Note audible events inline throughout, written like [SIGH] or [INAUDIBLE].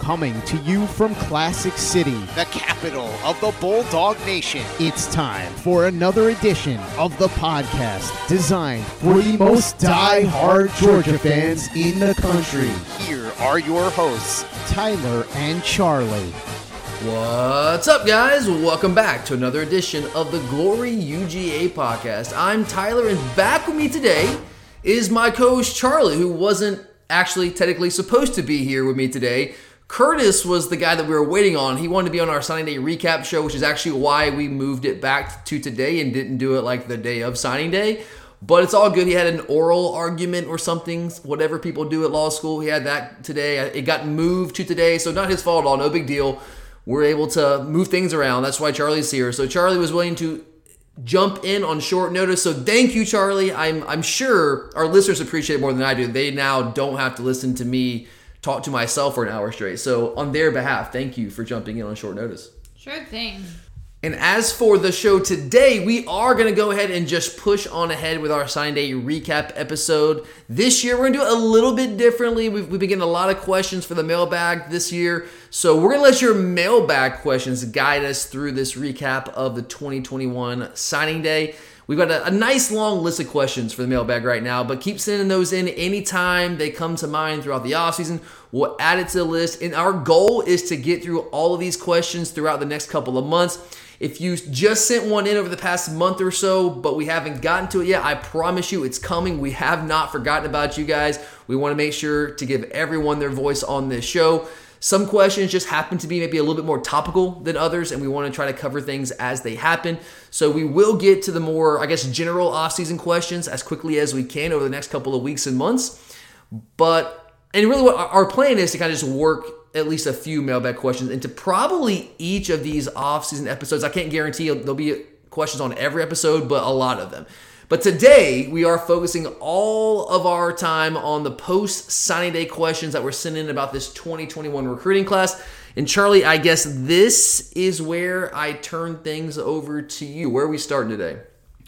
Coming to you from Classic City, the capital of the Bulldog Nation. It's time for another edition of the podcast designed for the most die-hard Georgia fans in the country. Here are your hosts, Tyler and Charlie. What's up, guys? Welcome back to another edition of the Glory UGA podcast. I'm Tyler, and back with me today is my co host Charlie, who wasn't actually technically supposed to be here with me today. Curtis was the guy that we were waiting on. He wanted to be on our signing day recap show, which is actually why we moved it back to today and didn't do it like the day of signing day. But it's all good. He had an oral argument or something, whatever people do at law school. He had that today. It got moved to today, so not his fault at all. No big deal. We're able to move things around. That's why Charlie's here. So Charlie was willing to jump in on short notice. So thank you, Charlie. I'm I'm sure our listeners appreciate more than I do. They now don't have to listen to me talk to myself for an hour straight. So on their behalf, thank you for jumping in on short notice. Sure thing. And as for the show today, we are going to go ahead and just push on ahead with our sign day recap episode. This year, we're going to do it a little bit differently. We've, we've been getting a lot of questions for the mailbag this year. So we're going to let your mailbag questions guide us through this recap of the 2021 signing day. We've got a, a, nice long list of questions for the mailbag right now, but keep sending those in anytime they come to mind throughout the offseason. We'll add it to the list. And our goal is to get through all of these questions throughout the next couple of months. If you just sent one in over the past month or so, but we haven't gotten to it yet, I promise you it's coming. We have not forgotten about you guys. We want to make sure to give everyone their voice on this show. Some questions just happen to be maybe a little bit more topical than others, and we want to try to cover things as they happen. So we will get to the more, I guess, general off-season questions as quickly as we can over the next couple of weeks and months. But and really, what our plan is to kind of just work at least a few mailbag questions into probably each of these off-season episodes. I can't guarantee there'll be questions on every episode, but a lot of them. But today, we are focusing all of our time on the post signing day questions that were sent in about this 2021 recruiting class. And Charlie, I guess this is where I turn things over to you. Where are we starting today?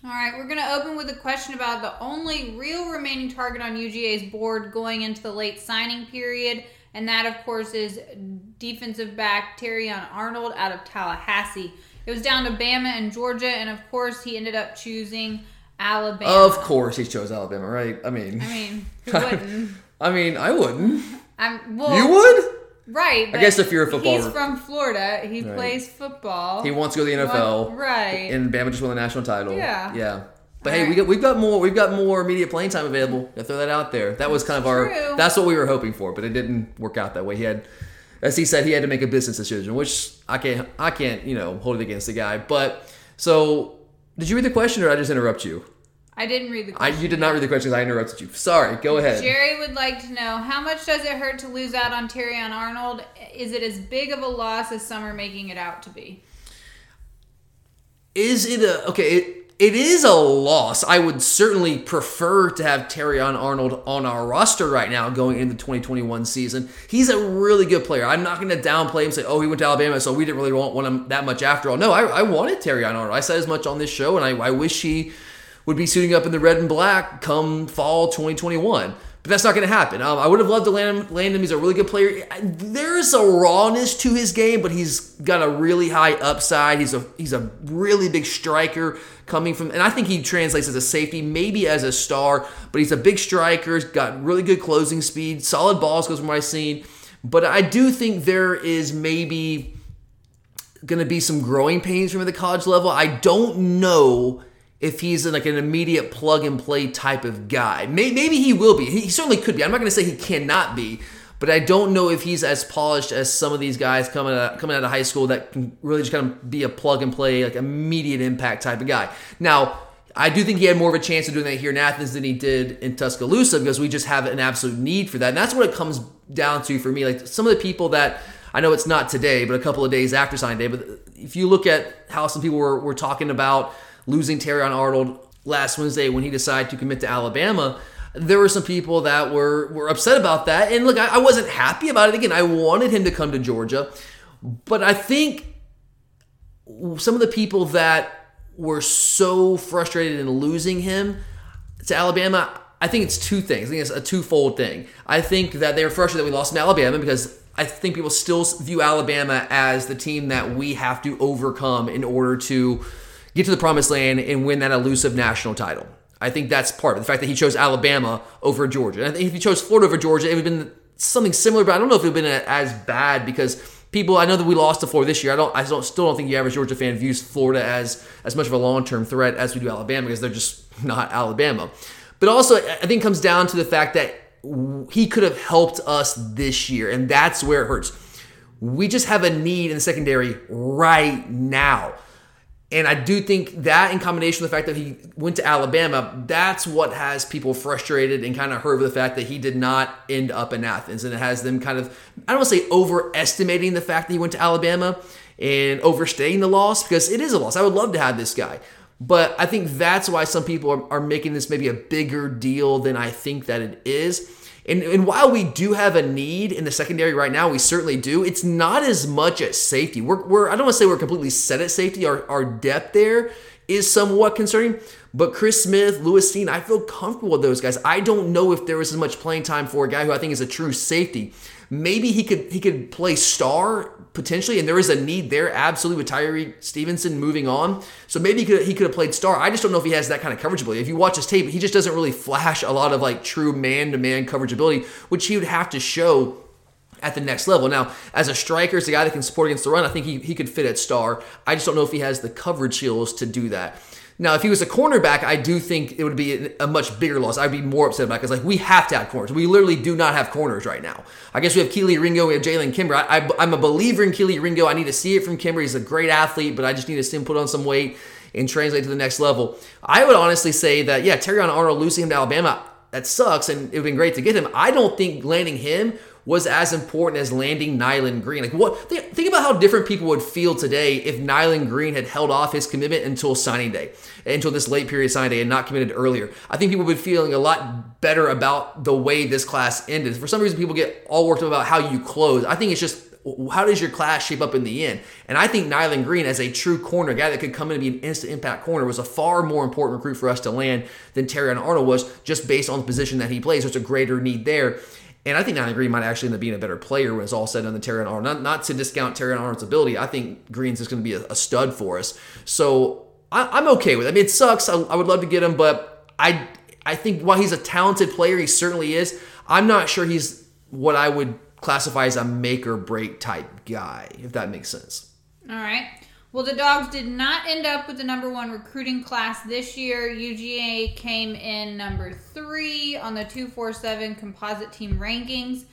All right, we're going to open with a question about the only real remaining target on UGA's board going into the late signing period. And that, of course, is defensive back Terrion Arnold out of Tallahassee. It was down to Bama and Georgia, and of course, he ended up choosing Alabama. Of course, he chose Alabama, right? I mean, I mean, [LAUGHS] who wouldn't? I mean, I wouldn't. I'm, well, you would? Right. I guess if you're a football, he's from Florida. He right. plays football. He wants to go to the NFL. Right. And Bama just won the national title. Yeah. Yeah. But All hey, right. we got we've got more we've got more media playing time available. Gotta throw that out there. That was kind of True. our that's what we were hoping for, but it didn't work out that way. He had as he said, he had to make a business decision, which I can't I can't, you know, hold it against the guy. But so did you read the question or did I just interrupt you? I didn't read the I, question. you did not read the questions. I interrupted you. Sorry. Go ahead. Jerry would like to know how much does it hurt to lose out on Terrion Arnold? Is it as big of a loss as some are making it out to be? Is it a okay? It, it is a loss. I would certainly prefer to have Terrion Arnold on our roster right now going into the 2021 season. He's a really good player. I'm not going to downplay him say, oh, he went to Alabama, so we didn't really want, want him that much after all. No, I, I wanted Terrion Arnold. I said as much on this show, and I, I wish he would be suiting up in the red and black come fall 2021. But that's not going to happen. Um, I would have loved to land him, land him. He's a really good player. There's a rawness to his game, but he's got a really high upside. He's a he's a really big striker coming from, and I think he translates as a safety, maybe as a star. But he's a big striker. He's got really good closing speed, solid balls, goes from what I've seen. But I do think there is maybe going to be some growing pains from the college level. I don't know if he's like an immediate plug and play type of guy. Maybe he will be. He certainly could be. I'm not going to say he cannot be, but I don't know if he's as polished as some of these guys coming out, coming out of high school that can really just kind of be a plug and play, like immediate impact type of guy. Now, I do think he had more of a chance of doing that here in Athens than he did in Tuscaloosa because we just have an absolute need for that. And that's what it comes down to for me. Like some of the people that I know it's not today, but a couple of days after signing day. But if you look at how some people were, were talking about losing Terrion Arnold last Wednesday when he decided to commit to Alabama, there were some people that were were upset about that. And look, I, I wasn't happy about it. Again, I wanted him to come to Georgia, but I think some of the people that were so frustrated in losing him to Alabama, I think it's two things. I think it's a twofold thing. I think that they were frustrated that we lost to Alabama because I think people still view Alabama as the team that we have to overcome in order to get to the promised land and win that elusive national title. I think that's part of the fact that he chose Alabama over Georgia. And I think if he chose Florida over Georgia, it would have been something similar, but I don't know if it would have been as bad because people. I know that we lost to Florida this year. I don't. I don't, still don't think the average Georgia fan views Florida as as much of a long term threat as we do Alabama because they're just not Alabama. But also, I think it comes down to the fact that he could have helped us this year, and that's where it hurts. We just have a need in the secondary right now. And I do think that, in combination with the fact that he went to Alabama, that's what has people frustrated and kind of hurt with the fact that he did not end up in Athens. And it has them kind of, I don't want to say overestimating the fact that he went to Alabama and overstating the loss because it is a loss. I would love to have this guy. But I think that's why some people are, are making this maybe a bigger deal than I think that it is. And, and while we do have a need in the secondary right now, we certainly do. It's not as much at safety. We're, we're I don't want to say we're completely set at safety. Our, our depth there is somewhat concerning. But Chris Smith, Lewis Cine, I feel comfortable with those guys. I don't know if there was as much playing time for a guy who I think is a true safety. Maybe he could he could play star potentially, and there is a need there absolutely with Tyree Stevenson moving on. So maybe he could he could have played star. I just don't know if he has that kind of coverage ability. If you watch his tape, he just doesn't really flash a lot of like true man to man coverage ability, which he would have to show at the next level. Now, as a striker, as a guy that can support against the run, I think he, he could fit at star. I just don't know if he has the coverage skills to do that. Now, if he was a cornerback, I do think it would be a much bigger loss. I'd be more upset about it because, like, we have to have corners. We literally do not have corners right now. I guess we have Kelee Ringo, we have Jalen Kimber. I, am a believer in Kelee Ringo. I need to see it from Kimber. He's a great athlete, but I just need to see him put on some weight and translate to the next level. I would honestly say that, yeah, Terrion Arnold losing him to Alabama, that sucks, and it would have been great to get him. I don't think landing him was as important as landing Nyland Green. Like what think about how different people would feel today if Nyland Green had held off his commitment until signing day, until this late period signing day and not committed earlier. I think people would be feeling a lot better about the way this class ended. For some reason people get all worked up about how you close. I think it's just how does your class shape up in the end? And I think Nyland Green, as a true corner a guy that could come in and be an instant impact corner, was a far more important recruit for us to land than Terrion Arnold was, just based on the position that he plays. There's a greater need there. And I think Nyland Green might actually end up being a better player when it's all said and done than Terrion Arnold. Not, not to discount Terrion Arnold's ability. I think Green's just going to be a, a, stud for us. So I, am okay with it. I mean, it sucks. I, I would love to get him, but I I think while he's a talented player, he certainly is. I'm not sure he's what I would classify as a make or break type guy, if that makes sense. All right. Well, the Dogs did not end up with the number one recruiting class this year. UGA came in number three on the 247 composite team rankings.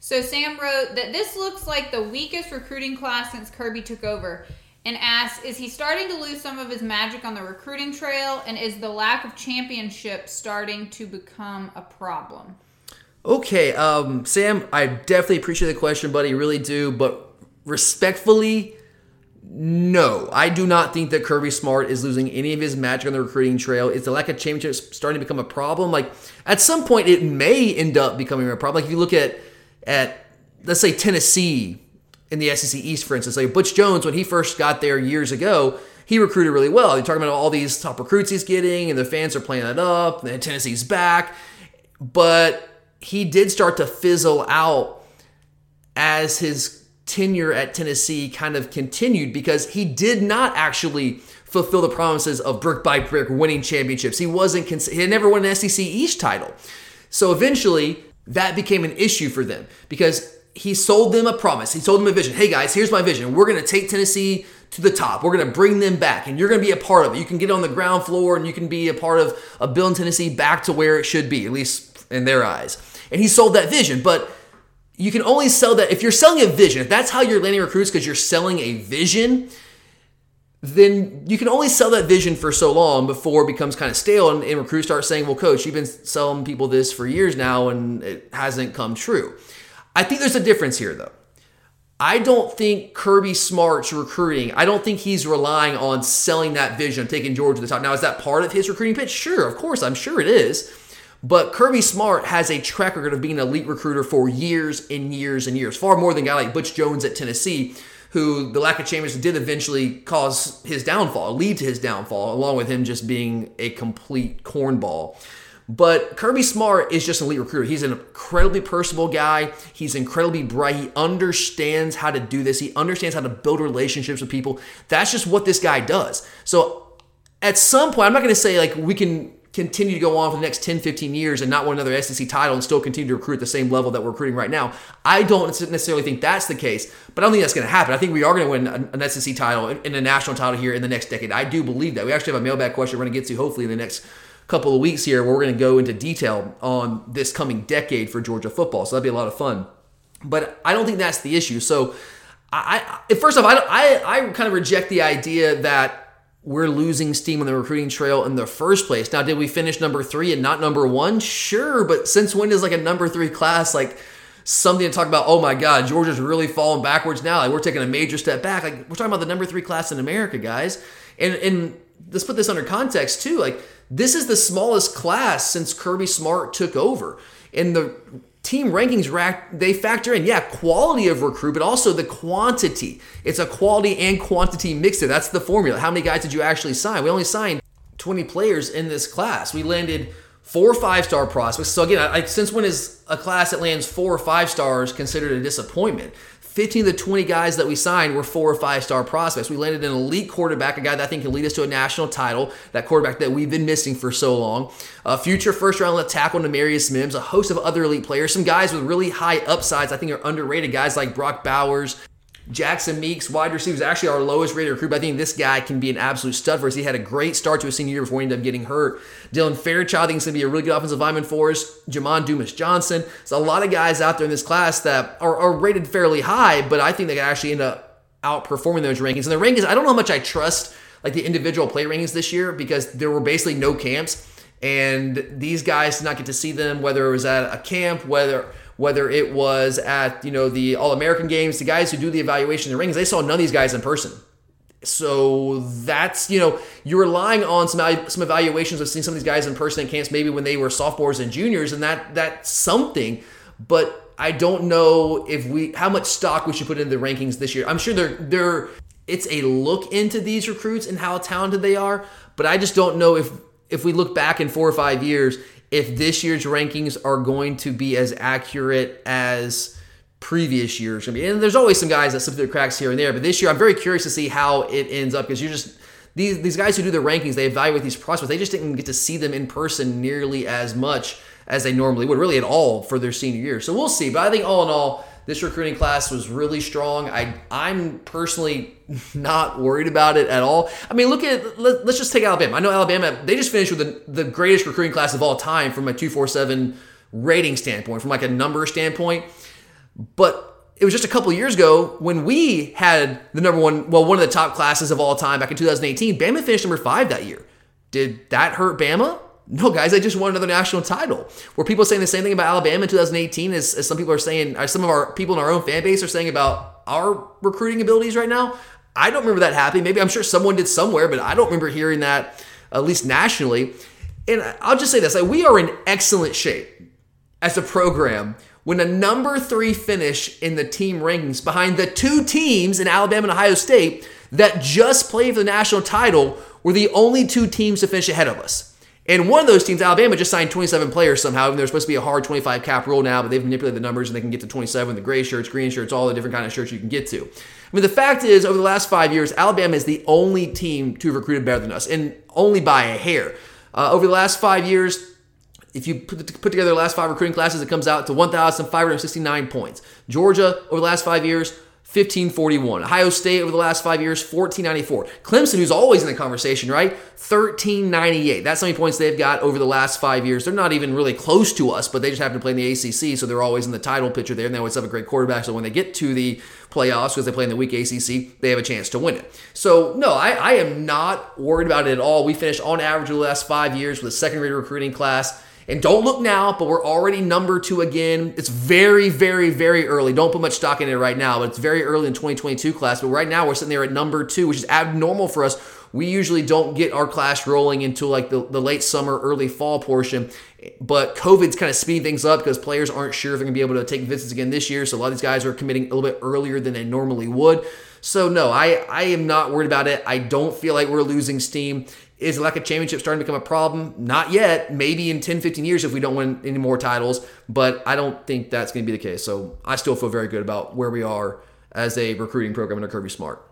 So Sam wrote that this looks like the weakest recruiting class since Kirby took over and asks Is he starting to lose some of his magic on the recruiting trail? And is the lack of championship starting to become a problem? Okay, um, Sam, I definitely appreciate the question, buddy. Really do. But respectfully, no, I do not think that Kirby Smart is losing any of his magic on the recruiting trail. Is the lack of championships starting to become a problem? Like at some point, it may end up becoming a problem. Like if you look at at let's say Tennessee in the SEC East, for instance, like Butch Jones when he first got there years ago, he recruited really well. They're talking about all these top recruits he's getting, and the fans are playing that up. And Tennessee's back, but he did start to fizzle out as his tenure at Tennessee kind of continued because he did not actually fulfill the promises of brick by brick winning championships. He wasn't he had never won an SEC East title. So eventually that became an issue for them because he sold them a promise. He sold them a vision. Hey guys, here's my vision. We're going to take Tennessee to the top. We're going to bring them back, and you're going to be a part of it. You can get on the ground floor, and you can be a part of, of building Tennessee back to where it should be, at least in their eyes. And he sold that vision, but you can only sell that if you're selling a vision. If that's how you're landing recruits, because you're selling a vision, then you can only sell that vision for so long before it becomes kind of stale and, and recruits start saying, well, coach, you've been selling people this for years now and it hasn't come true. I think there's a difference here, though. I don't think Kirby Smart's recruiting, I don't think he's relying on selling that vision taking Georgia to the top. Now, is that part of his recruiting pitch? Sure, of course, I'm sure it is. But Kirby Smart has a track record of being an elite recruiter for years and years and years, far more than a guy like Butch Jones at Tennessee, who the lack of championship did eventually cause his downfall, lead to his downfall, along with him just being a complete cornball. But Kirby Smart is just an elite recruiter. He's an incredibly personable guy. He's incredibly bright. He understands how to do this. He understands how to build relationships with people. That's just what this guy does. So at some point, I'm not going to say like we can continue to go on for the next 10, 15 years and not win another SEC title and still continue to recruit at the same level that we're recruiting right now. I don't necessarily think that's the case, but I don't think that's going to happen. I think we are going to win an SEC title and a national title here in the next decade. I do believe that. We actually have a mailbag question we're going to get to hopefully in the next couple of weeks here where we're going to go into detail on this coming decade for Georgia football. So that'd be a lot of fun. But I don't think that's the issue. So I, I first off, I, I, I kind of reject the idea that we're losing steam on the recruiting trail in the first place. Now, did we finish number three and not number one? Sure, but since when is like a number three class like something to talk about? Oh my God, Georgia's really falling backwards now. Like we're taking a major step back. Like we're talking about the number three class in America, guys. And and let's put this under context too. Like this is the smallest class since Kirby Smart took over. And the team rankings they factor in yeah quality of recruit but also the quantity. It's a quality and quantity mixer. That's the formula. How many guys did you actually sign? We only signed 20 players in this class. We landed four five star prospects. So again I, since when is a class that lands four or five stars considered a disappointment 15 of the 20 guys that we signed were four or five star prospects. We landed an elite quarterback, a guy that I think can lead us to a national title, that quarterback that we've been missing for so long. A future first round left tackle Demarius Mims, a host of other elite players, some guys with really high upsides I think are underrated, guys like Brock Bowers, Jackson Meeks, wide receiver, actually our lowest rated recruit. But I think this guy can be an absolute stud for us. He had a great start to his senior year before he ended up getting hurt. Dylan Fairchild, I think, is going to be a really good offensive lineman for us. Jamon Dumas Johnson. There's a lot of guys out there in this class that are, are rated fairly high, but I think they can actually end up outperforming those rankings. And the rankings, I don't know how much I trust like the individual play rankings this year because there were basically no camps. And these guys did not get to see them, whether it was at a camp, whether whether it was at you know the All American games, the guys who do the evaluation in the rings, they saw none of these guys in person. So that's you know you're relying on some some evaluations of seeing some of these guys in person in camps, maybe when they were sophomores and juniors, and that that's something. But I don't know if we how much stock we should put into the rankings this year. I'm sure they're they're it's a look into these recruits and how talented they are, but I just don't know if if we look back in four or five years if this year's rankings are going to be as accurate as previous years. going to be. And there's always some guys that slip through the cracks here and there, but this year I'm very curious to see how it ends up because you're just these these guys who do the rankings, they evaluate these prospects. They just didn't get to see them in person nearly as much as they normally would, really at all for their senior year. So we'll see. But I think all in all, this recruiting class was really strong. I I'm personally [LAUGHS] not worried about it at all. I mean, look at let, us just take Alabama. I know Alabama they just finished with the, the greatest recruiting class of all time from a 247 rating standpoint, from like a number standpoint. But it was just a couple years ago when we had the number one, well, one of the top classes of all time back in 2018. Bama finished number five that year. Did that hurt Bama? No, guys, I just won another national title. Were people saying the same thing about Alabama in 2018 as, as some people are saying, some of our people in our own fan base are saying about our recruiting abilities right now? I don't remember that happening. Maybe I'm sure someone did somewhere, but I don't remember hearing that, at least nationally. And I'll just say this like, we are in excellent shape as a program when a number three finish in the team rankings behind the two teams in Alabama and Ohio State that just played for the national title were the only two teams to finish ahead of us. And one of those teams, Alabama, just signed 27 players somehow. And there's supposed to be a hard 25 cap rule now, but they've manipulated the numbers and they can get to 27, the gray shirts, green shirts, all the different kind of shirts you can get to. I mean, the fact is, over the last five years, Alabama is the only team to have recruited better than us, and only by a hair. Uh, over the last five years, if you put, put together the last five recruiting classes, it comes out to 1,569 points. Georgia, over the last five years, 1541. Ohio State over the last five years, 1494. Clemson, who's always in the conversation, right? 1398. That's how many points they've got over the last five years. They're not even really close to us, but they just happen to play in the ACC, so they're always in the title picture there, and they always have a great quarterback. So when they get to the playoffs, because they play in the weak ACC, they have a chance to win it. So no, I, I am not worried about it at all. We finished on average the last five years with a second rate recruiting class. And don't look now, but we're already number two again. It's very, very, very early. Don't put much stock in it right now, but it's very early in 2022 class. But right now we're sitting there at number two, which is abnormal for us. We usually don't get our class rolling until like the, the late summer, early fall portion. But COVID's kind of speeding things up because players aren't sure if they're going to be able to take visits again this year. So a lot of these guys are committing a little bit earlier than they normally would. So no, I, I am not worried about it. I don't feel like we're losing steam. Is lack of championship starting to become a problem? Not yet. Maybe in 10, 15 years if we don't win any more titles, but I don't think that's going to be the case. So I still feel very good about where we are as a recruiting program under Kirby Smart.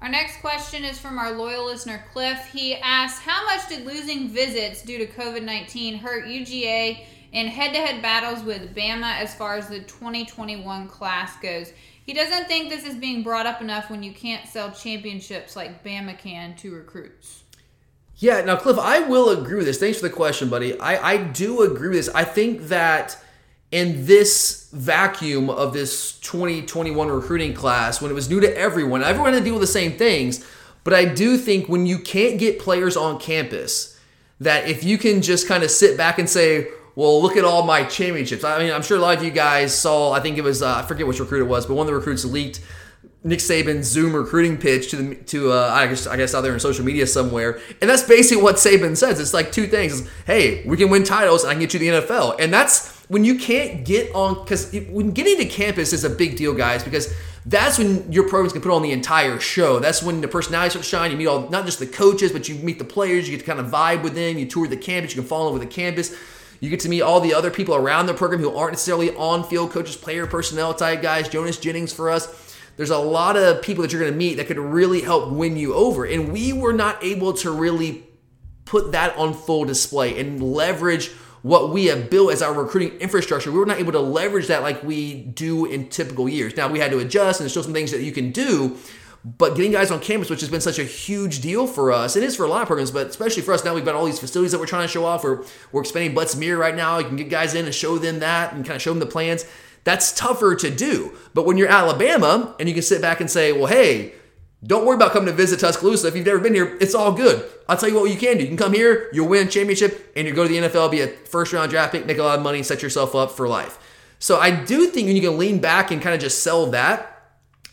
Our next question is from our loyal listener Cliff. He asks, "How much did losing visits due to COVID nineteen hurt UGA in head-to-head battles with Bama as far as the 2021 class goes?" He doesn't think this is being brought up enough when you can't sell championships like Bama can to recruits. Yeah, now Cliff, I will agree with this. Thanks for the question, buddy. I, I do agree with this. I think that in this vacuum of this 2021 recruiting class, when it was new to everyone, everyone had to deal with the same things. But I do think when you can't get players on campus, that if you can just kind of sit back and say, well, look at all my championships. I mean, I'm sure a lot of you guys saw, I think it was, uh, I forget which recruit it was, but one of the recruits leaked Nick Saban's Zoom recruiting pitch to the to uh, I guess I guess out there in social media somewhere, and that's basically what Saban says. It's like two things: it's, hey, we can win titles, and I can get you the NFL, and that's when you can't get on because when getting to campus is a big deal, guys, because that's when your programs can put on the entire show. That's when the personality starts to shine. You meet all not just the coaches, but you meet the players. You get to kind of vibe with them. You tour the campus. You can fall in with the campus. You get to meet all the other people around the program who aren't necessarily on field coaches, player personnel type guys. Jonas Jennings for us there's a lot of people that you're going to meet that could really help win you over. And we were not able to really put that on full display and leverage what we have built as our recruiting infrastructure. We were not able to leverage that like we do in typical years. Now we had to adjust and there's still some things that you can do. But getting guys on campus, which has been such a huge deal for us, it is for a lot of programs, but especially for us now, we've got all these facilities that we're trying to show off. We're, we're expanding Butts-Mehre right now. You can get guys in and show them that and kind of show them the plans. That's tougher to do. But when you're Alabama and you can sit back and say, well, hey, don't worry about coming to visit Tuscaloosa. If you've never been here, it's all good. I'll tell you what you can do. You can come here, you'll win championship, and you go to the NFL, be a first round draft pick, make a lot of money, set yourself up for life. So I do think when you can lean back and kind of just sell that,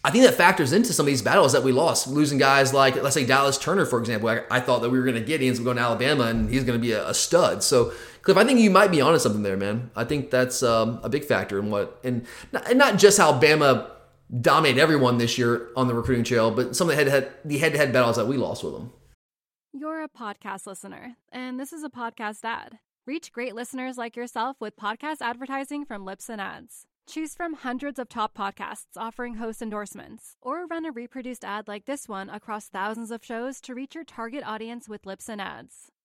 I think that factors into some of these battles that we lost, losing guys like, let's say Dallas Turner, for example. I, I thought that we were going to get. Up going to Alabama, and he's going to be a, a stud. So Cliff, I think you might be onto something there, man. I think that's um, a big factor in what, and not, and not just how Bama dominated everyone this year on the recruiting trail, but some of the head-to-head, the head-to-head battles that we lost with them. You're a podcast listener, and this is a podcast ad. Reach great listeners like yourself with podcast advertising from Libsyn Ads. Choose from hundreds of top podcasts offering host endorsements, or run a reproduced ad like this one across thousands of shows to reach your target audience with Libsyn Ads.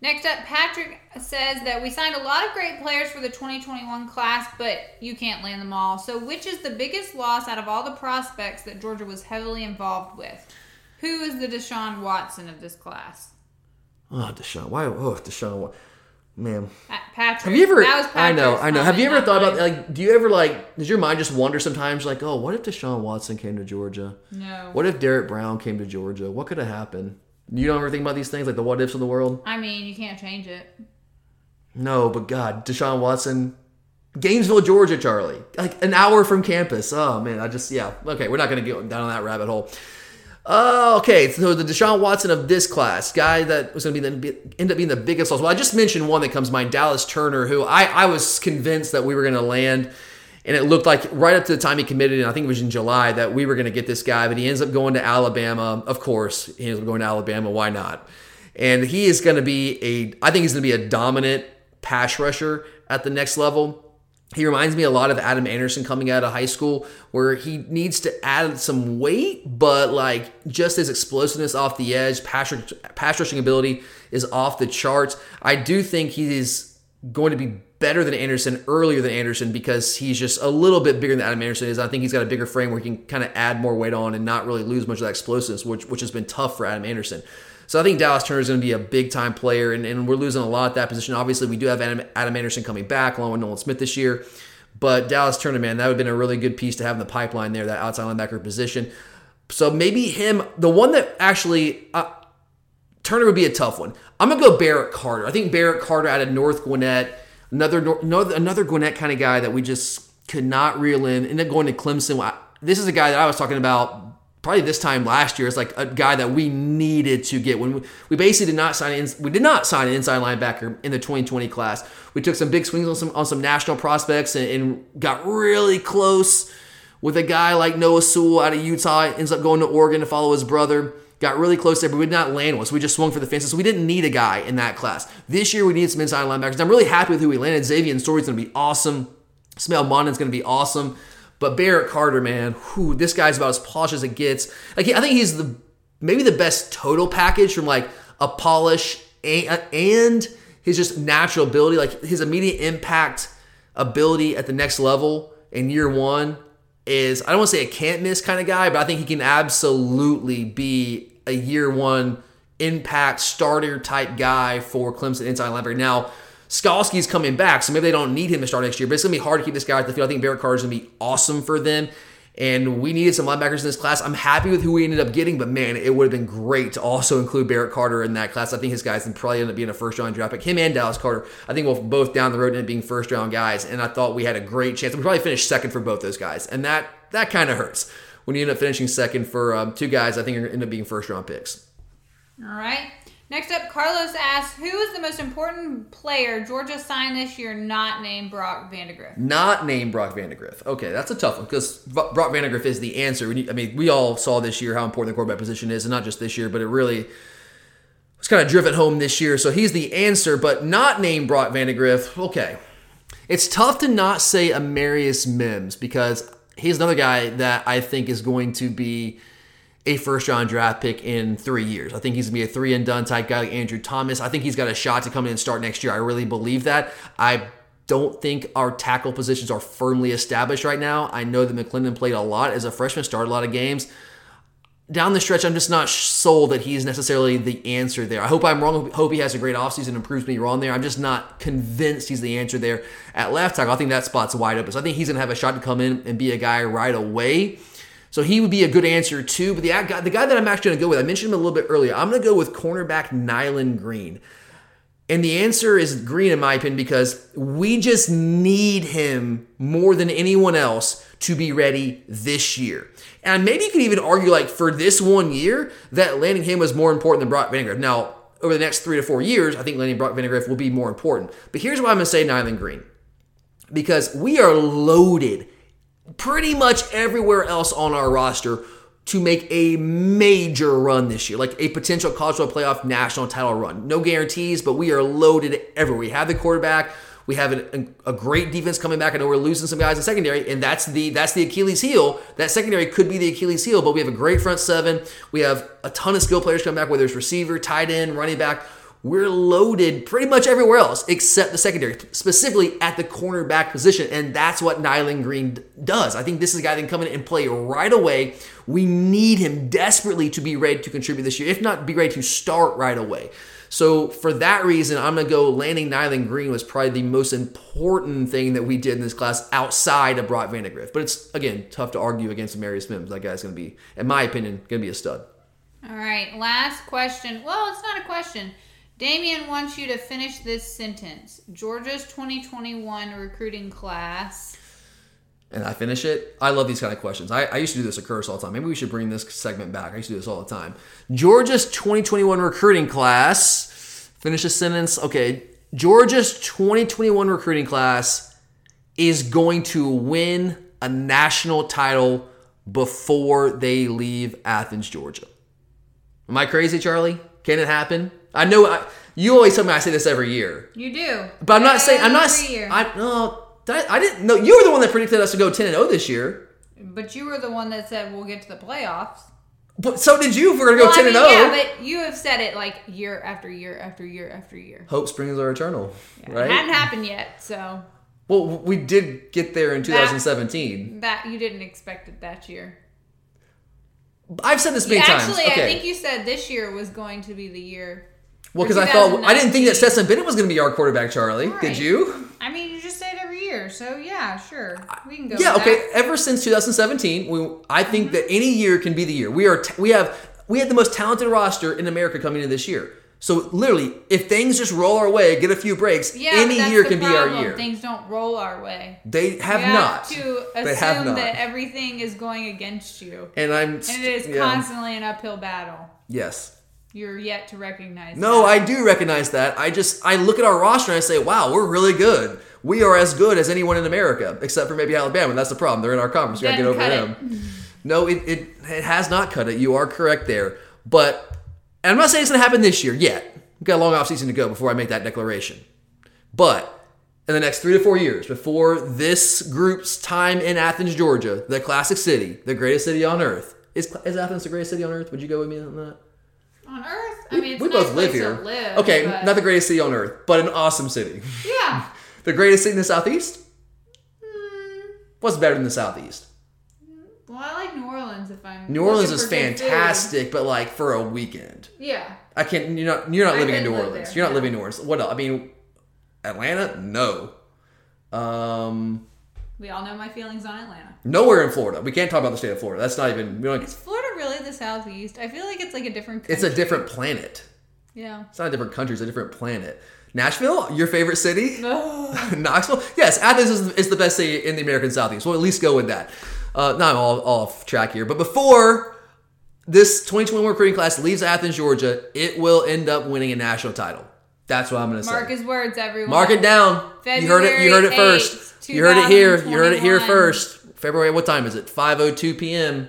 Next up, Patrick says that we signed a lot of great players for the 2021 class, but you can't land them all. So, which is the biggest loss out of all the prospects that Georgia was heavily involved with? Who is the Deshaun Watson of this class? Oh, Deshaun. Why? Oh, Deshaun. Man, Patrick. have you ever? That was I know, I know. Have you ever thought about like? Do you ever like? Does your mind just wander sometimes? Like, oh, what if Deshaun Watson came to Georgia? No. What if Derrick Brown came to Georgia? What could have happened? You don't ever think about these things, like the what ifs of the world. I mean, you can't change it. No, but God, Deshaun Watson, Gainesville, Georgia, Charlie, like an hour from campus. Oh man, I just yeah. Okay, we're not gonna go down on that rabbit hole. Uh, okay, so the Deshaun Watson of this class, guy that was going to be the end up being the biggest loss. Well, I just mentioned one that comes to mind, Dallas Turner, who I I was convinced that we were going to land, and it looked like right up to the time he committed, and I think it was in July that we were going to get this guy, but he ends up going to Alabama. Of course, he ends up going to Alabama. Why not? And he is going to be a, I think he's going to be a dominant pass rusher at the next level. He reminds me a lot of Adam Anderson coming out of high school, where he needs to add some weight, but like just his explosiveness off the edge, pass, pass rushing ability is off the charts. I do think he is going to be better than Anderson earlier than Anderson because he's just a little bit bigger than Adam Anderson is. I think he's got a bigger frame where he can kind of add more weight on and not really lose much of that explosiveness, which which has been tough for Adam Anderson. So I think Dallas Turner is going to be a big time player, and, and we're losing a lot at that position. Obviously, we do have Adam, Adam Anderson coming back along with Nolan Smith this year. But Dallas Turner, man, that would have been a really good piece to have in the pipeline there, that outside linebacker position. So maybe him, the one that actually, uh, Turner would be a tough one. I'm gonna go Barrett Carter. I think Barrett Carter out of North Gwinnett, another another Gwinnett kind of guy that we just could not reel in. Ended up going to Clemson. This is a guy that I was talking about probably this time last year. It's like a guy that we needed to get when we, we basically did not sign in, we did not sign an inside linebacker in the 2020 class. We took some big swings on some on some national prospects and, and got really close with a guy like Noah Sewell out of Utah. Ends up going to Oregon to follow his brother. Got really close there, but we did not land one. So we just swung for the fences. So we didn't need a guy in that class. This year we needed some inside linebackers. I'm really happy with who we landed. Xavian Sorey's going to be awesome. Smael Mondon's going to be awesome. But Barrett Carter, man, whew, this guy's about as polished as it gets. Like I think he's the maybe the best total package from like a polish and, and his just natural ability, like his immediate impact ability at the next level in year one is I don't want to say a can't miss kind of guy, but I think he can absolutely be a year one impact starter type guy for Clemson inside linebacker. Now, Skalski's coming back, so maybe they don't need him to start next year, but it's going to be hard to keep this guy at the field. I think Barrett is going to be awesome for them. And we needed some linebackers in this class. I'm happy with who we ended up getting, but man, it would have been great to also include Barrett Carter in that class. I think his guys would probably end up being a first round draft pick. Him and Dallas Carter, I think we'll both down the road end up being first round guys. And I thought we had a great chance. We probably finished second for both those guys, and that that kind of hurts when you end up finishing second for um, two guys. I think are end up being first round picks. All right. Next up, Carlos asks, "Who is the most important player Georgia signed this year, not named Brock Vandagriff?" Not named Brock Vandagriff. Okay, that's a tough one because Brock Vandagriff is the answer. I mean, we all saw this year how important the quarterback position is, and not just this year, but it really was kind of driven home this year. So he's the answer, but not named Brock Vandagriff. Okay, it's tough to not say Amarius Mims because he's another guy that I think is going to be a first round draft pick in three years. I think he's gonna be a three and done type guy like Andrew Thomas. I think he's got a shot to come in and start next year. I really believe that. I don't think our tackle positions are firmly established right now. I know that McClendon played a lot as a freshman, started a lot of games. Down the stretch, I'm just not sold that he's necessarily the answer there. I hope I'm wrong. Hope he has a great offseason and proves me wrong there. I'm just not convinced he's the answer there at left tackle. I think that spot's wide open. So I think he's going to have a shot to come in and be a guy right away. So he would be a good answer too. But the guy, the guy that I'm actually going to go with, I mentioned him a little bit earlier. I'm going to go with cornerback Nyland Green. And the answer is Green, in my opinion, because we just need him more than anyone else to be ready this year. And maybe you could even argue, like, for this one year, that landing him was more important than Brock Vandagriff. Now, over the next three to four years, I think landing Brock Vandagriff will be more important. But here's why I'm going to say Nyland Green. Because we are loaded pretty much everywhere else on our roster to make a major run this year, like a potential college football playoff national title run. No guarantees, but we are loaded everywhere. We have the quarterback. We have a, a, great defense coming back. I know we're losing some guys in secondary, and that's the that's the Achilles heel. That secondary could be the Achilles heel, but we have a great front seven. We have a ton of skill players coming back, whether it's receiver, tight end, running back. We're loaded pretty much everywhere else except the secondary, specifically at the cornerback position. And that's what Nyland Green does. I think this is a guy that can come in and play right away. We need him desperately to be ready to contribute this year, if not be ready to start right away. So for that reason, I'm gonna go landing Nyland Green was probably the most important thing that we did in this class outside of Brock Vandagriff. But it's again tough to argue against Marius Mims. That guy's gonna be, in my opinion, gonna be a stud. All right, last question. Well, it's not a question. Damien wants you to finish this sentence. Georgia's 2021 recruiting class. and I finish it. I love these kind of questions. I, I used to do this at Curse all the time. Maybe we should bring this segment back. I used to do this all the time. Georgia's 2021 recruiting class. Finish a sentence. Okay. Georgia's 2021 recruiting class is going to win a national title before they leave Athens, Georgia. Am I crazy, Charlie? Can it happen? I know I, you always tell me I say this every year. You do. But I'm not saying I'm not. Every year. I no. That, I didn't know you were the one that predicted us to go 10 and 0 this year. But you were the one that said we'll get to the playoffs. But so did you. If we're gonna go Well, I 10 mean, and oh. 0. yeah, but you have said it like year after year after year after year. Hope springs are eternal, It right? hadn't happened yet, so Well, we did get there in 2017. that you didn't expect it that year. I've said this many times. Actually, Okay. I think you said this year was going to be the year. Well, because I thought I didn't think that 2019. Stetson Bennett was going to be our quarterback, Charlie. Right. Did you? I mean, you just say it every year, so yeah, sure, we can go. Yeah. Okay. that. Ever since 2017, we, I think mm-hmm. that any year can be the year. We are. T- we have. We had the most talented roster in America coming into this year. So literally, if things just roll our way, get a few breaks, Yeah, any year can be our year. Things don't roll our way. They have you not. have to assume they have not. that everything is going against you, and I'm. and it is yeah. constantly an uphill battle. Yes. You're yet to recognize. No, that. I do recognize that. I just I look at our roster and I say, wow, we're really good. We are as good as anyone in America, except for maybe Alabama. That's the problem. They're in our conference. We gotta get over them. No, it, it it has not cut it. You are correct there. But and I'm not saying it's gonna happen this year yet. We've got a long off season to go before I make that declaration. But in the next three to four years, before this group's time in Athens, Georgia, the classic city, the greatest city on earth, is, is Athens the greatest city on earth? Would you go with me on that? On Earth. I mean, it's we a nice both live here. To live, okay, but- not the greatest city on earth, but an awesome city. [LAUGHS] Yeah. The greatest city in the southeast? Hmm. What's better than the southeast? Well, I like New Orleans. If I'm New Orleans is fantastic, but like for a weekend. Yeah. I can't. You're not. You're not I living in New live Orleans. there, You're not living in New Orleans. What else? I mean, Atlanta? No. Um, We all know my feelings on Atlanta. nowhere in Florida. We can't talk about the state of Florida. That's not even. We don't, Is Florida the southeast? I feel like it's like a different. Country. it's a different planet. Yeah. It's not a different country. It's a different planet. Nashville, your favorite city? [LAUGHS] Oh. [LAUGHS] Knoxville? Yes, Athens is, is the best city in the American Southeast. We'll at least go with that. Uh, I'm all, off track here. But before this 2021 recruiting class leaves Athens, Georgia, it will end up winning a national title. That's what I'm going to say. Mark his words, everyone. Mark it down. you heard it. You heard it February first. You heard it here. You heard it here first. February. What time is it? 5:02 p.m.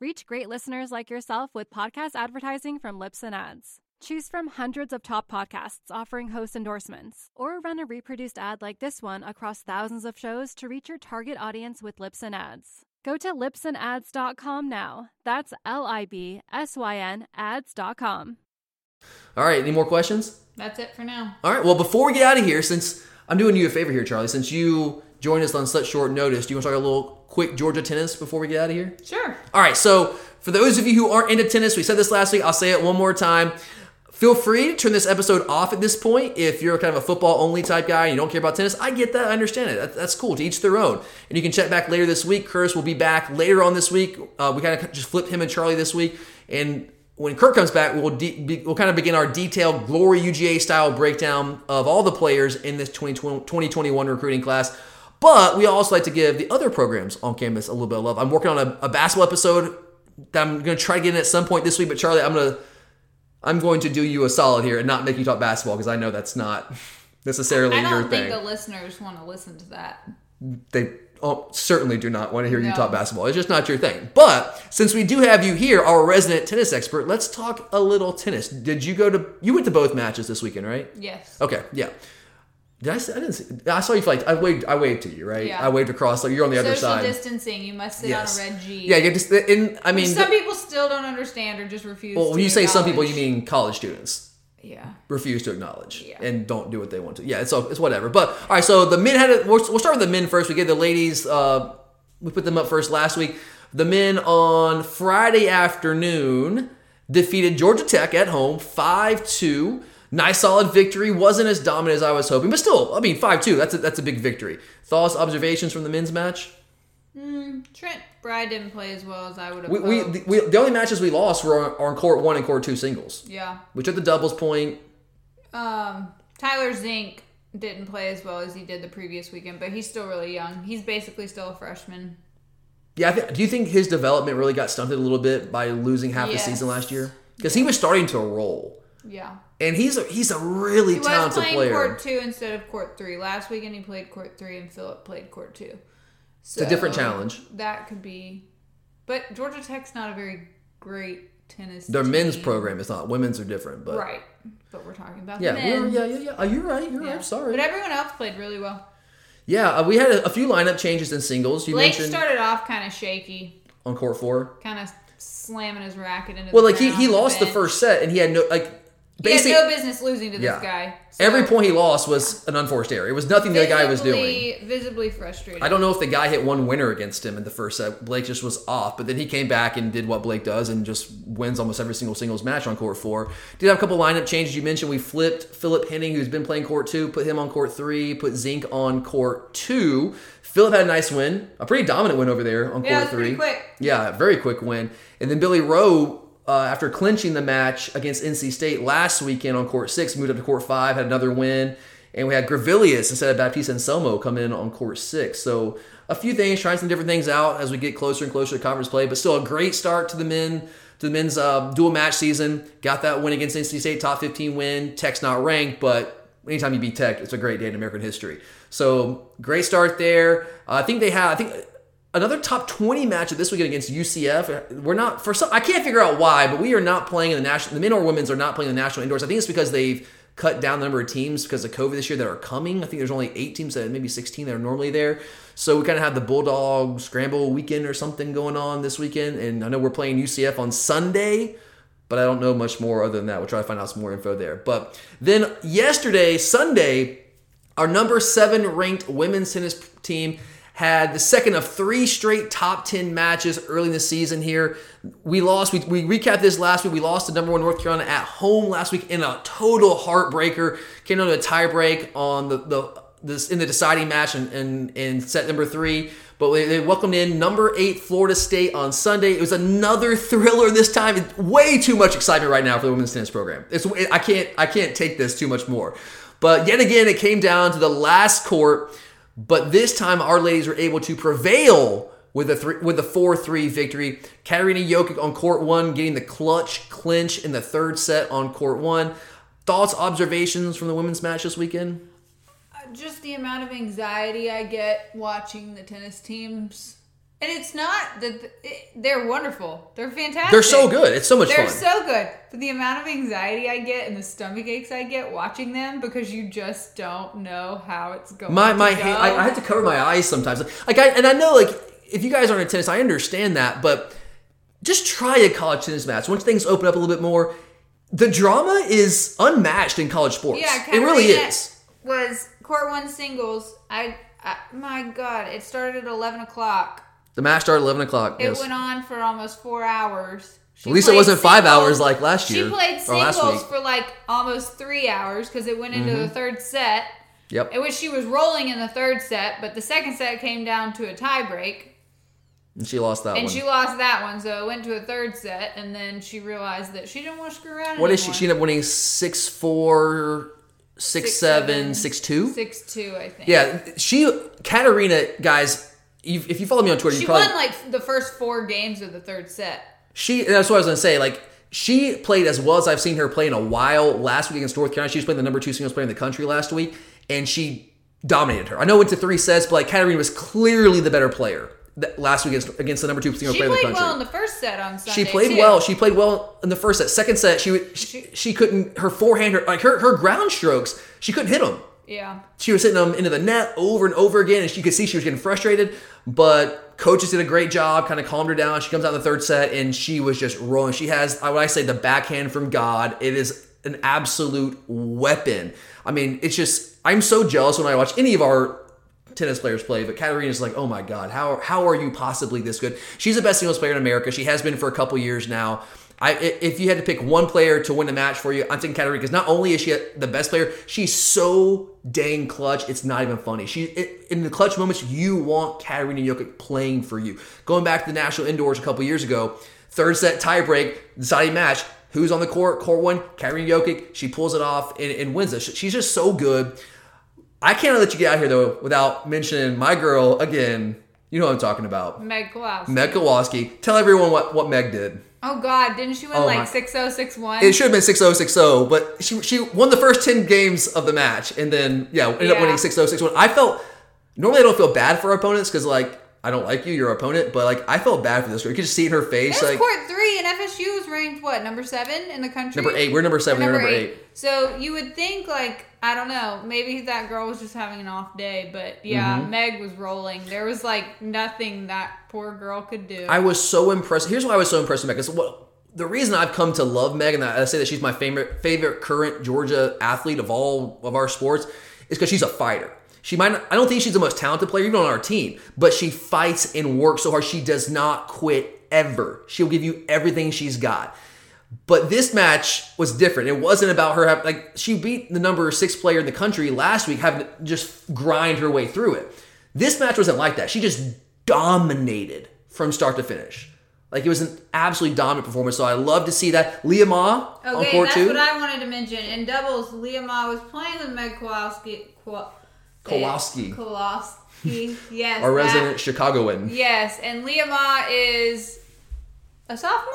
Reach great listeners like yourself with podcast advertising from Libsyn Ads. Choose from hundreds of top podcasts offering host endorsements, or run a reproduced ad like this one across thousands of shows to reach your target audience with Libsyn Ads. Go to libsynads.com now. That's L I B S Y N ads.com. All right. Any more questions? That's it for now. All right. Well, before we get out of here, since I'm doing you a favor here, Charlie, since you joined us on such short notice, do you want to talk a little quick Georgia tennis before we get out of here? Sure. All right. So, for those of you who aren't into tennis, we said this last week. I'll say it one more time. Feel free to turn this episode off at this point if you're kind of a football only type guy and you don't care about tennis. I get that. I understand it. That, that's cool. To each their own. And you can check back later this week. Curtis will be back later on this week. Uh, we kind of just flipped him and Charlie this week. And when Kirk comes back, we'll de- be, we'll kind of begin our detailed Glory UGA style breakdown of all the players in this 2020, 2021 recruiting class. But we also like to give the other programs on campus a little bit of love. I'm working on a, a basketball episode that I'm going to try to get in at some point this week. But Charlie, I'm going to I'm going to do you a solid here and not make you talk basketball because I know that's not necessarily I your don't think thing. the listeners want to listen to that. they oh, certainly do not want to hear you talk basketball. It's just not your thing. But since we do have you here, our resident tennis expert, let's talk a little tennis. Did you go to? You went to both matches this weekend, right? Yes. Okay, yeah. Did I? I didn't. See, I saw you like I waved. I waved to you, right? Yeah. I waved across. Like you're on the other side. Social distancing. You must sit yes. on a red G. Yeah, you just. In, I mean, Some the- people still don't understand or just refuse. well, to when you say some people, you mean college students Yeah. refuse to acknowledge Yeah. and don't do what they want to. Yeah, it's it's whatever. But all right, so the men had. We'll, we'll start with the men first. We gave the ladies. Uh, we put them up first last week. The men on Friday afternoon defeated Georgia Tech at home five two. Nice solid victory. Wasn't as dominant as I was hoping, but still, I mean five two. That's a, that's a big victory. Thoughts, observations from the men's match? Trent Bryde didn't play as well as I would have. We, we, the, we the only matches we lost were on, on court one and court two singles. yeah. We took the doubles point. Um, Tyler Zink didn't play as well as he did the previous weekend, but he's still really young. He's basically still a freshman. Yeah, I thi- do you think his development really got stunted a little bit by losing half the season last year? Because he was starting to roll, Yeah. And he's a, he's a really He was talented playing player. court two instead of court three. Last weekend he played court three and Philip played court two. So it's a different challenge. That could be, but Georgia Tech's not a very great tennis. Their men's program is not. Women's are different, but right? But we're talking about yeah, the men. yeah, yeah, yeah. Oh, you're right. You're Yeah. right. Sorry. But everyone else played really well. yeah, uh, we had a, a few lineup changes in singles. You Blake mentioned started off kind of shaky, on court four. kind of slamming his racket into. The. Well, like he, he lost the first set, and he had no like basically no business losing to this Yeah. guy. every point he lost was an unforced error. It was nothing the guy was doing. visibly- Visibly frustrated. I don't know if the guy hit one winner against him in the first set. Blake just was off, but then he came back and did what Blake does and just wins almost every single singles match on court four. Did have a couple lineup changes. You mentioned we flipped Philip Henning, who's been playing court two, put him on court three, put Zink on court two. Philip had a nice win, a pretty dominant win over there on Yeah, court three. Yeah, very quick win. And then Billy Rowe, uh, after clinching the match against NC State last weekend on court six, moved up to court five, had another win. And we had Gravilius instead of Baptiste Anselmo come in on court six. So a few things, trying some different things out as we get closer and closer to conference play, but still a great start to the men to the men's uh, dual match season. Got that win against NC State, top 15 win. Tech's not ranked, but anytime you beat Tech, it's a great day in American history. So great start there. Uh, I think they have. I think another top 20 matchup this weekend against UCF. We're not for some. I can't figure out why, but we are not playing in the national. The men or women's are not playing in the national indoors. I think it's because they've cut down the number of teams because of COVID this year that are coming. I think there's only eight teams that maybe 16 that are normally there. So we kind of have the Bulldog Scramble weekend or something going on this weekend. And I know we're playing UCF on Sunday but I don't know much more other than that. We'll try to find out some more info there. But then yesterday, Sunday, our number seven ranked women's tennis team had the second of three straight top 10 matches early in the season here. We lost, we, we recapped this last week. We lost to number one North Carolina at home last week in a total heartbreaker. Came down to a tiebreak on the, the this in the deciding match in, in, in set number three. But they, welcomed in number eight Florida State on Sunday. It was another thriller this time. Way too much excitement right now for the women's tennis program. It's I can't I can't take this too much more. But yet again, it came down to the last court. But this time, our ladies were able to prevail with a three, with a four three victory. Katarina Jokic on court one, getting the clutch clinch in the third set on court one. Thoughts, observations from the women's match this weekend? Uh, just the amount of anxiety I get watching the tennis teams. And it's not that they're wonderful. They're fantastic. They're so good. It's so much They're fun. so good. But the amount of anxiety I get and the stomach aches I get watching them because you just don't know how it's going. my my to go. I, I have to cover my eyes sometimes. Like I and I know like if you guys aren't in tennis, I understand that, but just try a college tennis match. Once things open up a little bit more, the drama is unmatched in college sports. Yeah, it really is. Was court one singles? I, I my God, it started at eleven o'clock. The match started at eleven o'clock. It yes. went on for almost four hours. She At least it wasn't five hours like last year She played singles. Mm-hmm. for like almost three hours because it went into the third set. Yep. In which she was rolling in the third set, but the second set came down to a tiebreak, And she lost that and one. And she lost that one. So it went to a third set, and then she realized that she didn't want to screw around. what is she? anymore. She ended up winning six four, six, Six, seven, seven, six two. Six two, I think. Yeah, she Katarina guys. If you follow me on Twitter, She you probably won like the first four games of the third set. she that's what I was gonna say. Like she played as well as I've seen her play in a while. Last week against North Carolina, she was playing the number two singles player in the country last week, and she dominated her. I know it went to three sets, but like Katarina was clearly the better player that last week against, against the number two singles player in the played country. well in the first set on Sunday. She played too. well. She played well in the first set. Second set, she would- she, she couldn't her forehand her like her her ground strokes. She couldn't hit them. Yeah. She was hitting them into the net over and over again, and she could see she was getting frustrated. But coaches did a great job, kind of calmed her down. She comes out in the third set, and she was just rolling. She has, I would I say, the backhand from God. It is an absolute weapon. I mean, it's just I'm so jealous when I watch any of our tennis players play, but Katarina's like, oh my god, how how are you possibly this good? She's the best singles player in America. She has been for a couple years now. I, if you had to pick one player to win a match for you, I'm thinking Katarina because not only is she the best player, she's so dang clutch. It's not even funny. She in the clutch moments, you want Katarina Jokic playing for you. Going back to the national indoors a couple years ago, third set tiebreak, deciding match. Who's on the court? Court one, Katarina Jokic. She pulls it off and, and wins it. She's just so good. I can't let you get out here though without mentioning my girl again. You know what I'm talking about. Meg Kowalski. Meg Kowalski. Tell everyone what, what Meg did. Oh God, didn't she win Oh, like six zero six one? It should have been 6-0, 6-0, but she she won the first 10 games of the match and then, yeah, ended up winning 6-0, 6-1. I felt, normally I don't feel bad for our opponents because, like, I don't like you, you're opponent, but, like, I felt bad for this girl. You could just see in her face. It like, court three, and FSU was ranked what number seven in the country. Number eight. We're number seven, they're number eight. So you would think like I don't know, maybe that girl was just having an off day, but yeah, Mm-hmm. Meg was rolling. There was like nothing that poor girl could do. I was so impressed. Here's why I was so impressed with Meg. 'cause what the reason I've come to love Meg and I say that she's my favorite favorite current Georgia athlete of all of our sports is because she's a fighter. She might not, I don't think she's the most talented player even on our team, but she fights and works so hard. She does not quit ever. She'll give you everything she's got. But this match was different. It wasn't about her having, like, she beat the number six player in the country last week, having to just grind her way through it. This match wasn't like that. She just dominated from start to finish. Like, it was an absolutely dominant performance. So I love to see that. Leah Ma on okay, court that's two. what I wanted to mention. In doubles, Leah Ma was playing with Meg Kowalski. Kowa- Kowalski. Kowalski. [LAUGHS] Yes. our that- resident Chicagoan. Yes, and Leah Ma is a sophomore,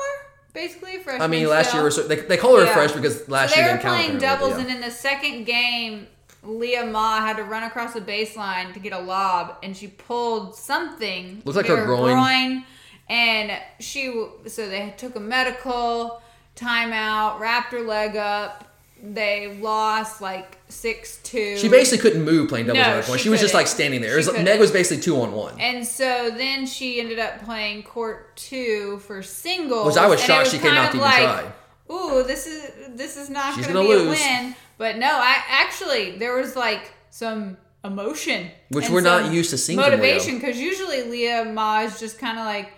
basically freshman. I mean, last still. year, was, they, they call her a Yeah. fresh because last so year they were playing doubles, yeah. and in the second game, Leah Ma had to run across the baseline to get a lob, and she pulled something. Looks like near her groin. and she so they took a medical timeout, wrapped her leg up. They lost like six two. She basically couldn't move playing doubles No, at that point. she She, was just like standing there. It was, Meg was basically two on one. And so then she ended up playing court two for singles. Which I was shocked it she came out to even like, try. Ooh, this is this is not She's going to gonna be lose. a win. But no, I actually there was like some emotion, Which we're not used to seeing. Motivation because usually Leah Ma is just kind of like.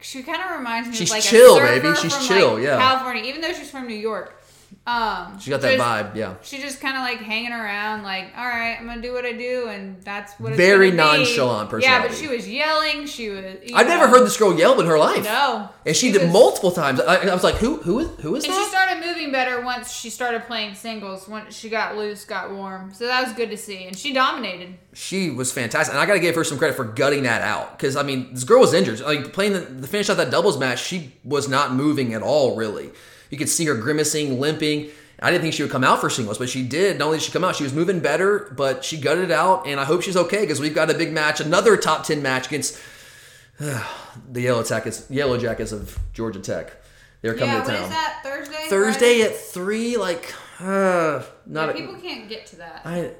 She kind of reminds me She's of like chill, a surfer baby. She's from, chill, like, yeah. California, even though she's from New York. Um, She got that vibe, yeah. She just kind of like hanging around, like, all right, I'm gonna do what I do, and that's what. It's Very gonna be." Yeah, but she was yelling. She was. I've never heard this girl yell in her life. No, And she She did was- multiple times. I, I was like, who, who is, who is And she started moving better once she started playing singles. Once she got loose, got warm. So that was good to see, and she dominated. She was fantastic, and I got to give her some credit for gutting that out because I mean, this girl was injured. Like playing the, the finish out that doubles match, she was not moving at all. Really, you could see her grimacing, limping. I didn't think she would come out for singles, but she did. Not only did she come out, she was moving better, but she gutted it out, and I hope she's okay because we've got a big match, another top ten match against [SIGHS] the Yellow Jackets, Yellow Jackets of Georgia Tech. They're coming yeah, to town is that? Thursday. Thursday Friday? at three. Like, uh, not Yeah, a, people can't get to that. I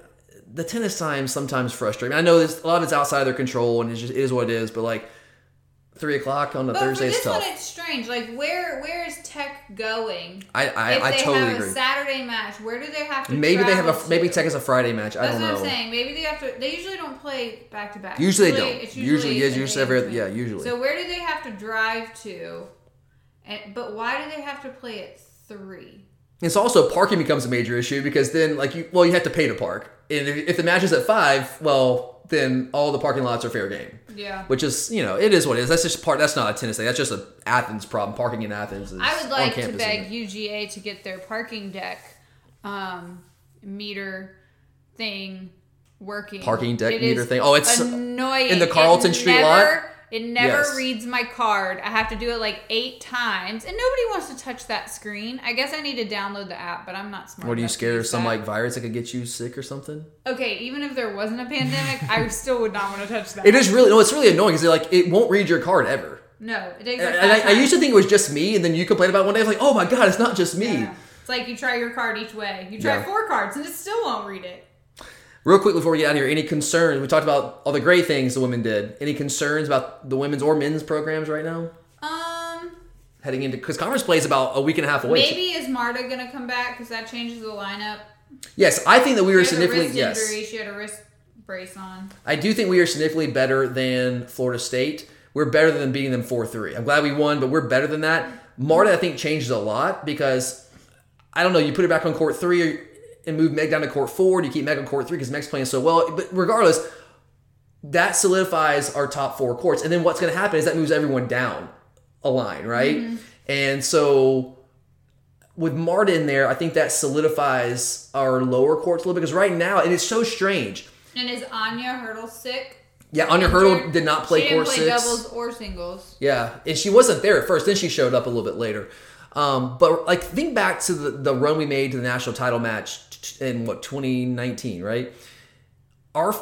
the tennis times sometimes frustrate me. I know this, a lot of it's outside of their control and it's just it is what it is. But like three o'clock on a but Thursday for is this one, it's strange. Like, where where is Tech going? I I, if I they totally have agree. a Saturday match, where do they have to? Maybe they have a maybe? Tech is a Friday match. I That's don't what know. I'm saying. Maybe they have to. They usually don't play back to back. Usually they don't. it's Usually, in usually every- yeah, usually. So where do they have to drive to? And but why do they have to play at three? It's also parking becomes a major issue because then like you well you have to pay to park and if, if the match is at five well then all the parking lots are fair game. Yeah. Which is you know it is what it is. That's just part. That's not a tennis thing. That's just a Athens problem. Parking in Athens is I would like to beg? UGA to get their parking deck um, meter thing working. Parking deck It meter thing. Oh, it's annoying in the Carlton It Street never- lot? It never Yes. reads my card. I have to do it like eight times, and nobody wants to touch that screen. I guess I need to download the app, but I'm not smart. What are you scared of some that. like virus that could get you sick or something? Okay, even if there wasn't a pandemic, I [LAUGHS] still would not want to touch that. It is really no, it's really annoying because like it won't read your card ever. No, it takes And I, I used to think it was just me, and then you complained about it one day. I was like, oh my god, it's not just me. Yeah. It's like you try your card each way. You try Yeah. four cards, and it still won't read it. Real quick before we get out of here, any concerns? We talked about all the great things the women did. Any concerns about the women's or men's programs right now? Um, Heading into because conference play is about a week and a half away. maybe is Marta gonna come back because that changes the lineup? Yes, I think that we were She a significantly yes. injury. She had a wrist brace on. I do think we are significantly better than Florida State. We're better than beating them 4 3. I'm glad we won, but we're better than that. Marta, I think, changes a lot because, I don't know, you put her back on court three and move Meg down to court four. Do you keep Meg on court three because Meg's playing so well? But regardless, that solidifies our top four courts. And then what's going to happen is that moves everyone down a line, right? And so with Marta in there, I think that solidifies our lower courts a little bit because right now, and it's so strange. And is Anya Hurdle sick? Yeah, Under Hurdle did not play she didn't court play six. doubles or singles. Yeah, and she wasn't there at first. Then she showed up a little bit later. Um, but like, think back to the, the run we made to the national title match in what 2019, right? Our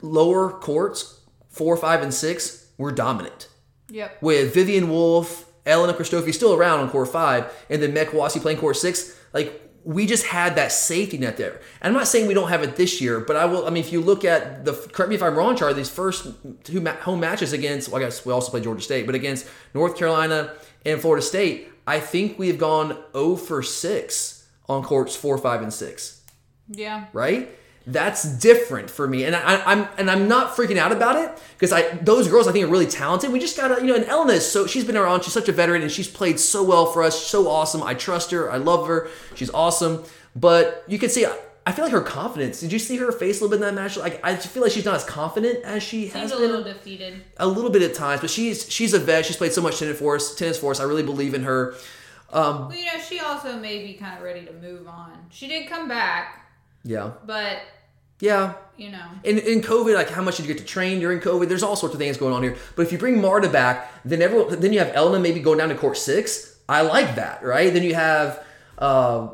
lower courts, four, five, and six, were dominant Yep. with Vivian Wolff, Elena Christofi still around on court five, and then Mek Wasi playing court six. Like we just had that safety net there. And I'm not saying we don't have it this year, but I will. I mean, if you look at the correct me if I'm wrong, Charlie, these first two home matches against, well, I guess we also played Georgia State, but against North Carolina and Florida State, I think we have gone 0 for six on courts four, five, and six Yeah. right? That's different for me, and I, I'm and I'm not freaking out about it because I those girls I think are really talented. We just gotta you know, and Elena is so she's been around. She's such a veteran, and she's played so well for us. So awesome. I trust her. I love her. She's awesome. But you can see. I- feel like her confidence. Did you see her face a little bit in that match? Like I feel like she's not as confident as she has Seems a been little defeated. a little bit at times. But she's she's a vet. She's played so much tennis for us. Tennis for us. I really believe in her. Um, well, you know, she also may be kind of ready to move on. She did come back, Yeah, but yeah. you know, in, in COVID, like how much did you get to train during COVID? There's all sorts of things going on here. But if you bring Marta back, then everyone, then you have Elena maybe going down to court six. I like that, right? Then you have uh,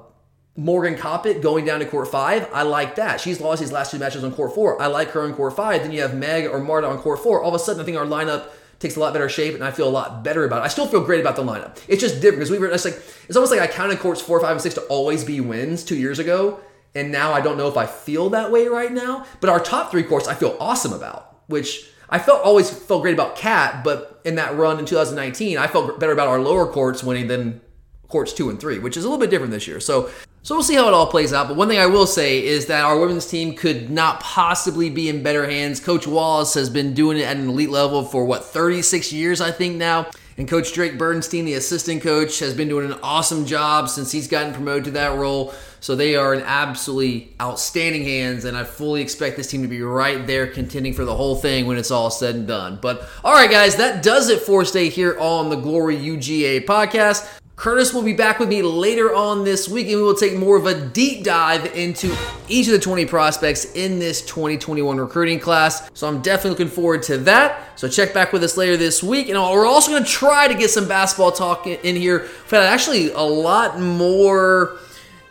Morgan Coppett going down to court five. I like that. She's lost these last two matches on court four. I like her on court five. Then you have Meg or Marta on court four. All of a sudden, I think our lineup takes a lot better shape, and I feel a lot better about it. I still feel great about the lineup. It's just different because we were. It's like it's almost like I counted courts four, five, and six to always be wins two years ago, and now I don't know if I feel that way right now. But our top three courts, I feel awesome about, which I felt always felt great about Cat, but in that run in 2019, I felt better about our lower courts winning than courts two and three, which is a little bit different this year. So, so we'll see how it all plays out. But one thing I will say is that our women's team could not possibly be in better hands. Coach Wallace has been doing it at an elite level for what 36 years, I think now. And Coach Drake Bernstein, the assistant coach, has been doing an awesome job since he's gotten promoted to that role. So they are in absolutely outstanding hands, and I fully expect this team to be right there contending for the whole thing when it's all said and done. But all right, guys, that does it for us today here on the Glory UGA podcast. Curtis will be back with me later on this week, and we will take more of a deep dive into each of the 20 prospects in this 2021 recruiting class. So I'm definitely looking forward to that. So check back with us later this week, and we're also going to try to get some basketball talk in here. We've had actually a lot more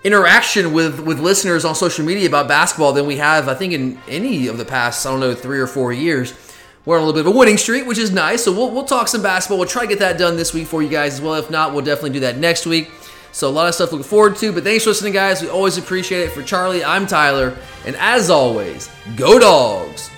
interaction with with listeners on social media about basketball than we have, I think, in any of the past, I don't know, three or four years. We're on a little bit of a winning streak, which is nice. So we'll, we'll talk some basketball. We'll try to get that done this week for you guys as well. If not, we'll definitely do that next week. So a lot of stuff to look forward to. But thanks for listening, guys. We always appreciate it. For Charlie, I'm Tyler. And as always, go dogs.